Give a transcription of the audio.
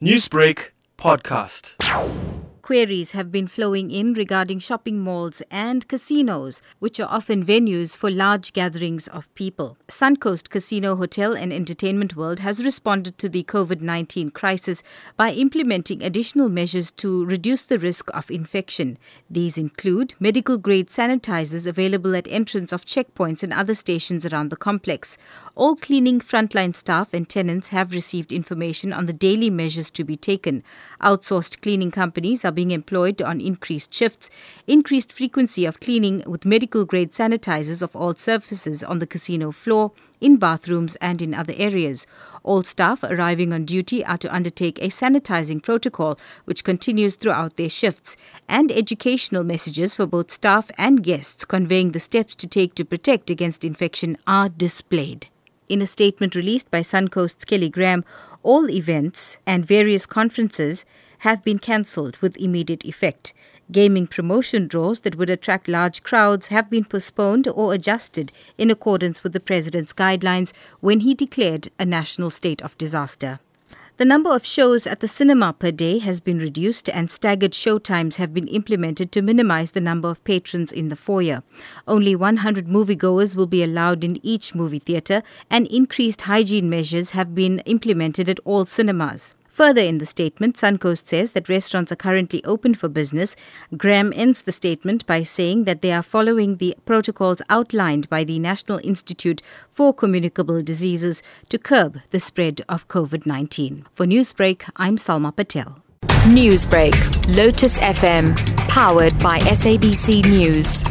Newsbreak podcast. Queries have been flowing in regarding shopping malls and casinos, which are often venues for large gatherings of people. Suncoast Casino Hotel and Entertainment World has responded to the COVID 19 crisis by implementing additional measures to reduce the risk of infection. These include medical grade sanitizers available at entrance of checkpoints and other stations around the complex. All cleaning frontline staff and tenants have received information on the daily measures to be taken. Outsourced cleaning companies are being employed on increased shifts, increased frequency of cleaning with medical grade sanitizers of all surfaces on the casino floor, in bathrooms, and in other areas. All staff arriving on duty are to undertake a sanitizing protocol which continues throughout their shifts, and educational messages for both staff and guests conveying the steps to take to protect against infection are displayed. In a statement released by Suncoast's Kelly Graham, all events and various conferences have been cancelled with immediate effect. Gaming promotion draws that would attract large crowds have been postponed or adjusted in accordance with the President's guidelines when he declared a national state of disaster. The number of shows at the cinema per day has been reduced and staggered show times have been implemented to minimize the number of patrons in the foyer. Only 100 moviegoers will be allowed in each movie theater and increased hygiene measures have been implemented at all cinemas. Further in the statement, Suncoast says that restaurants are currently open for business. Graham ends the statement by saying that they are following the protocols outlined by the National Institute for Communicable Diseases to curb the spread of COVID 19. For Newsbreak, I'm Salma Patel. Newsbreak, Lotus FM, powered by SABC News.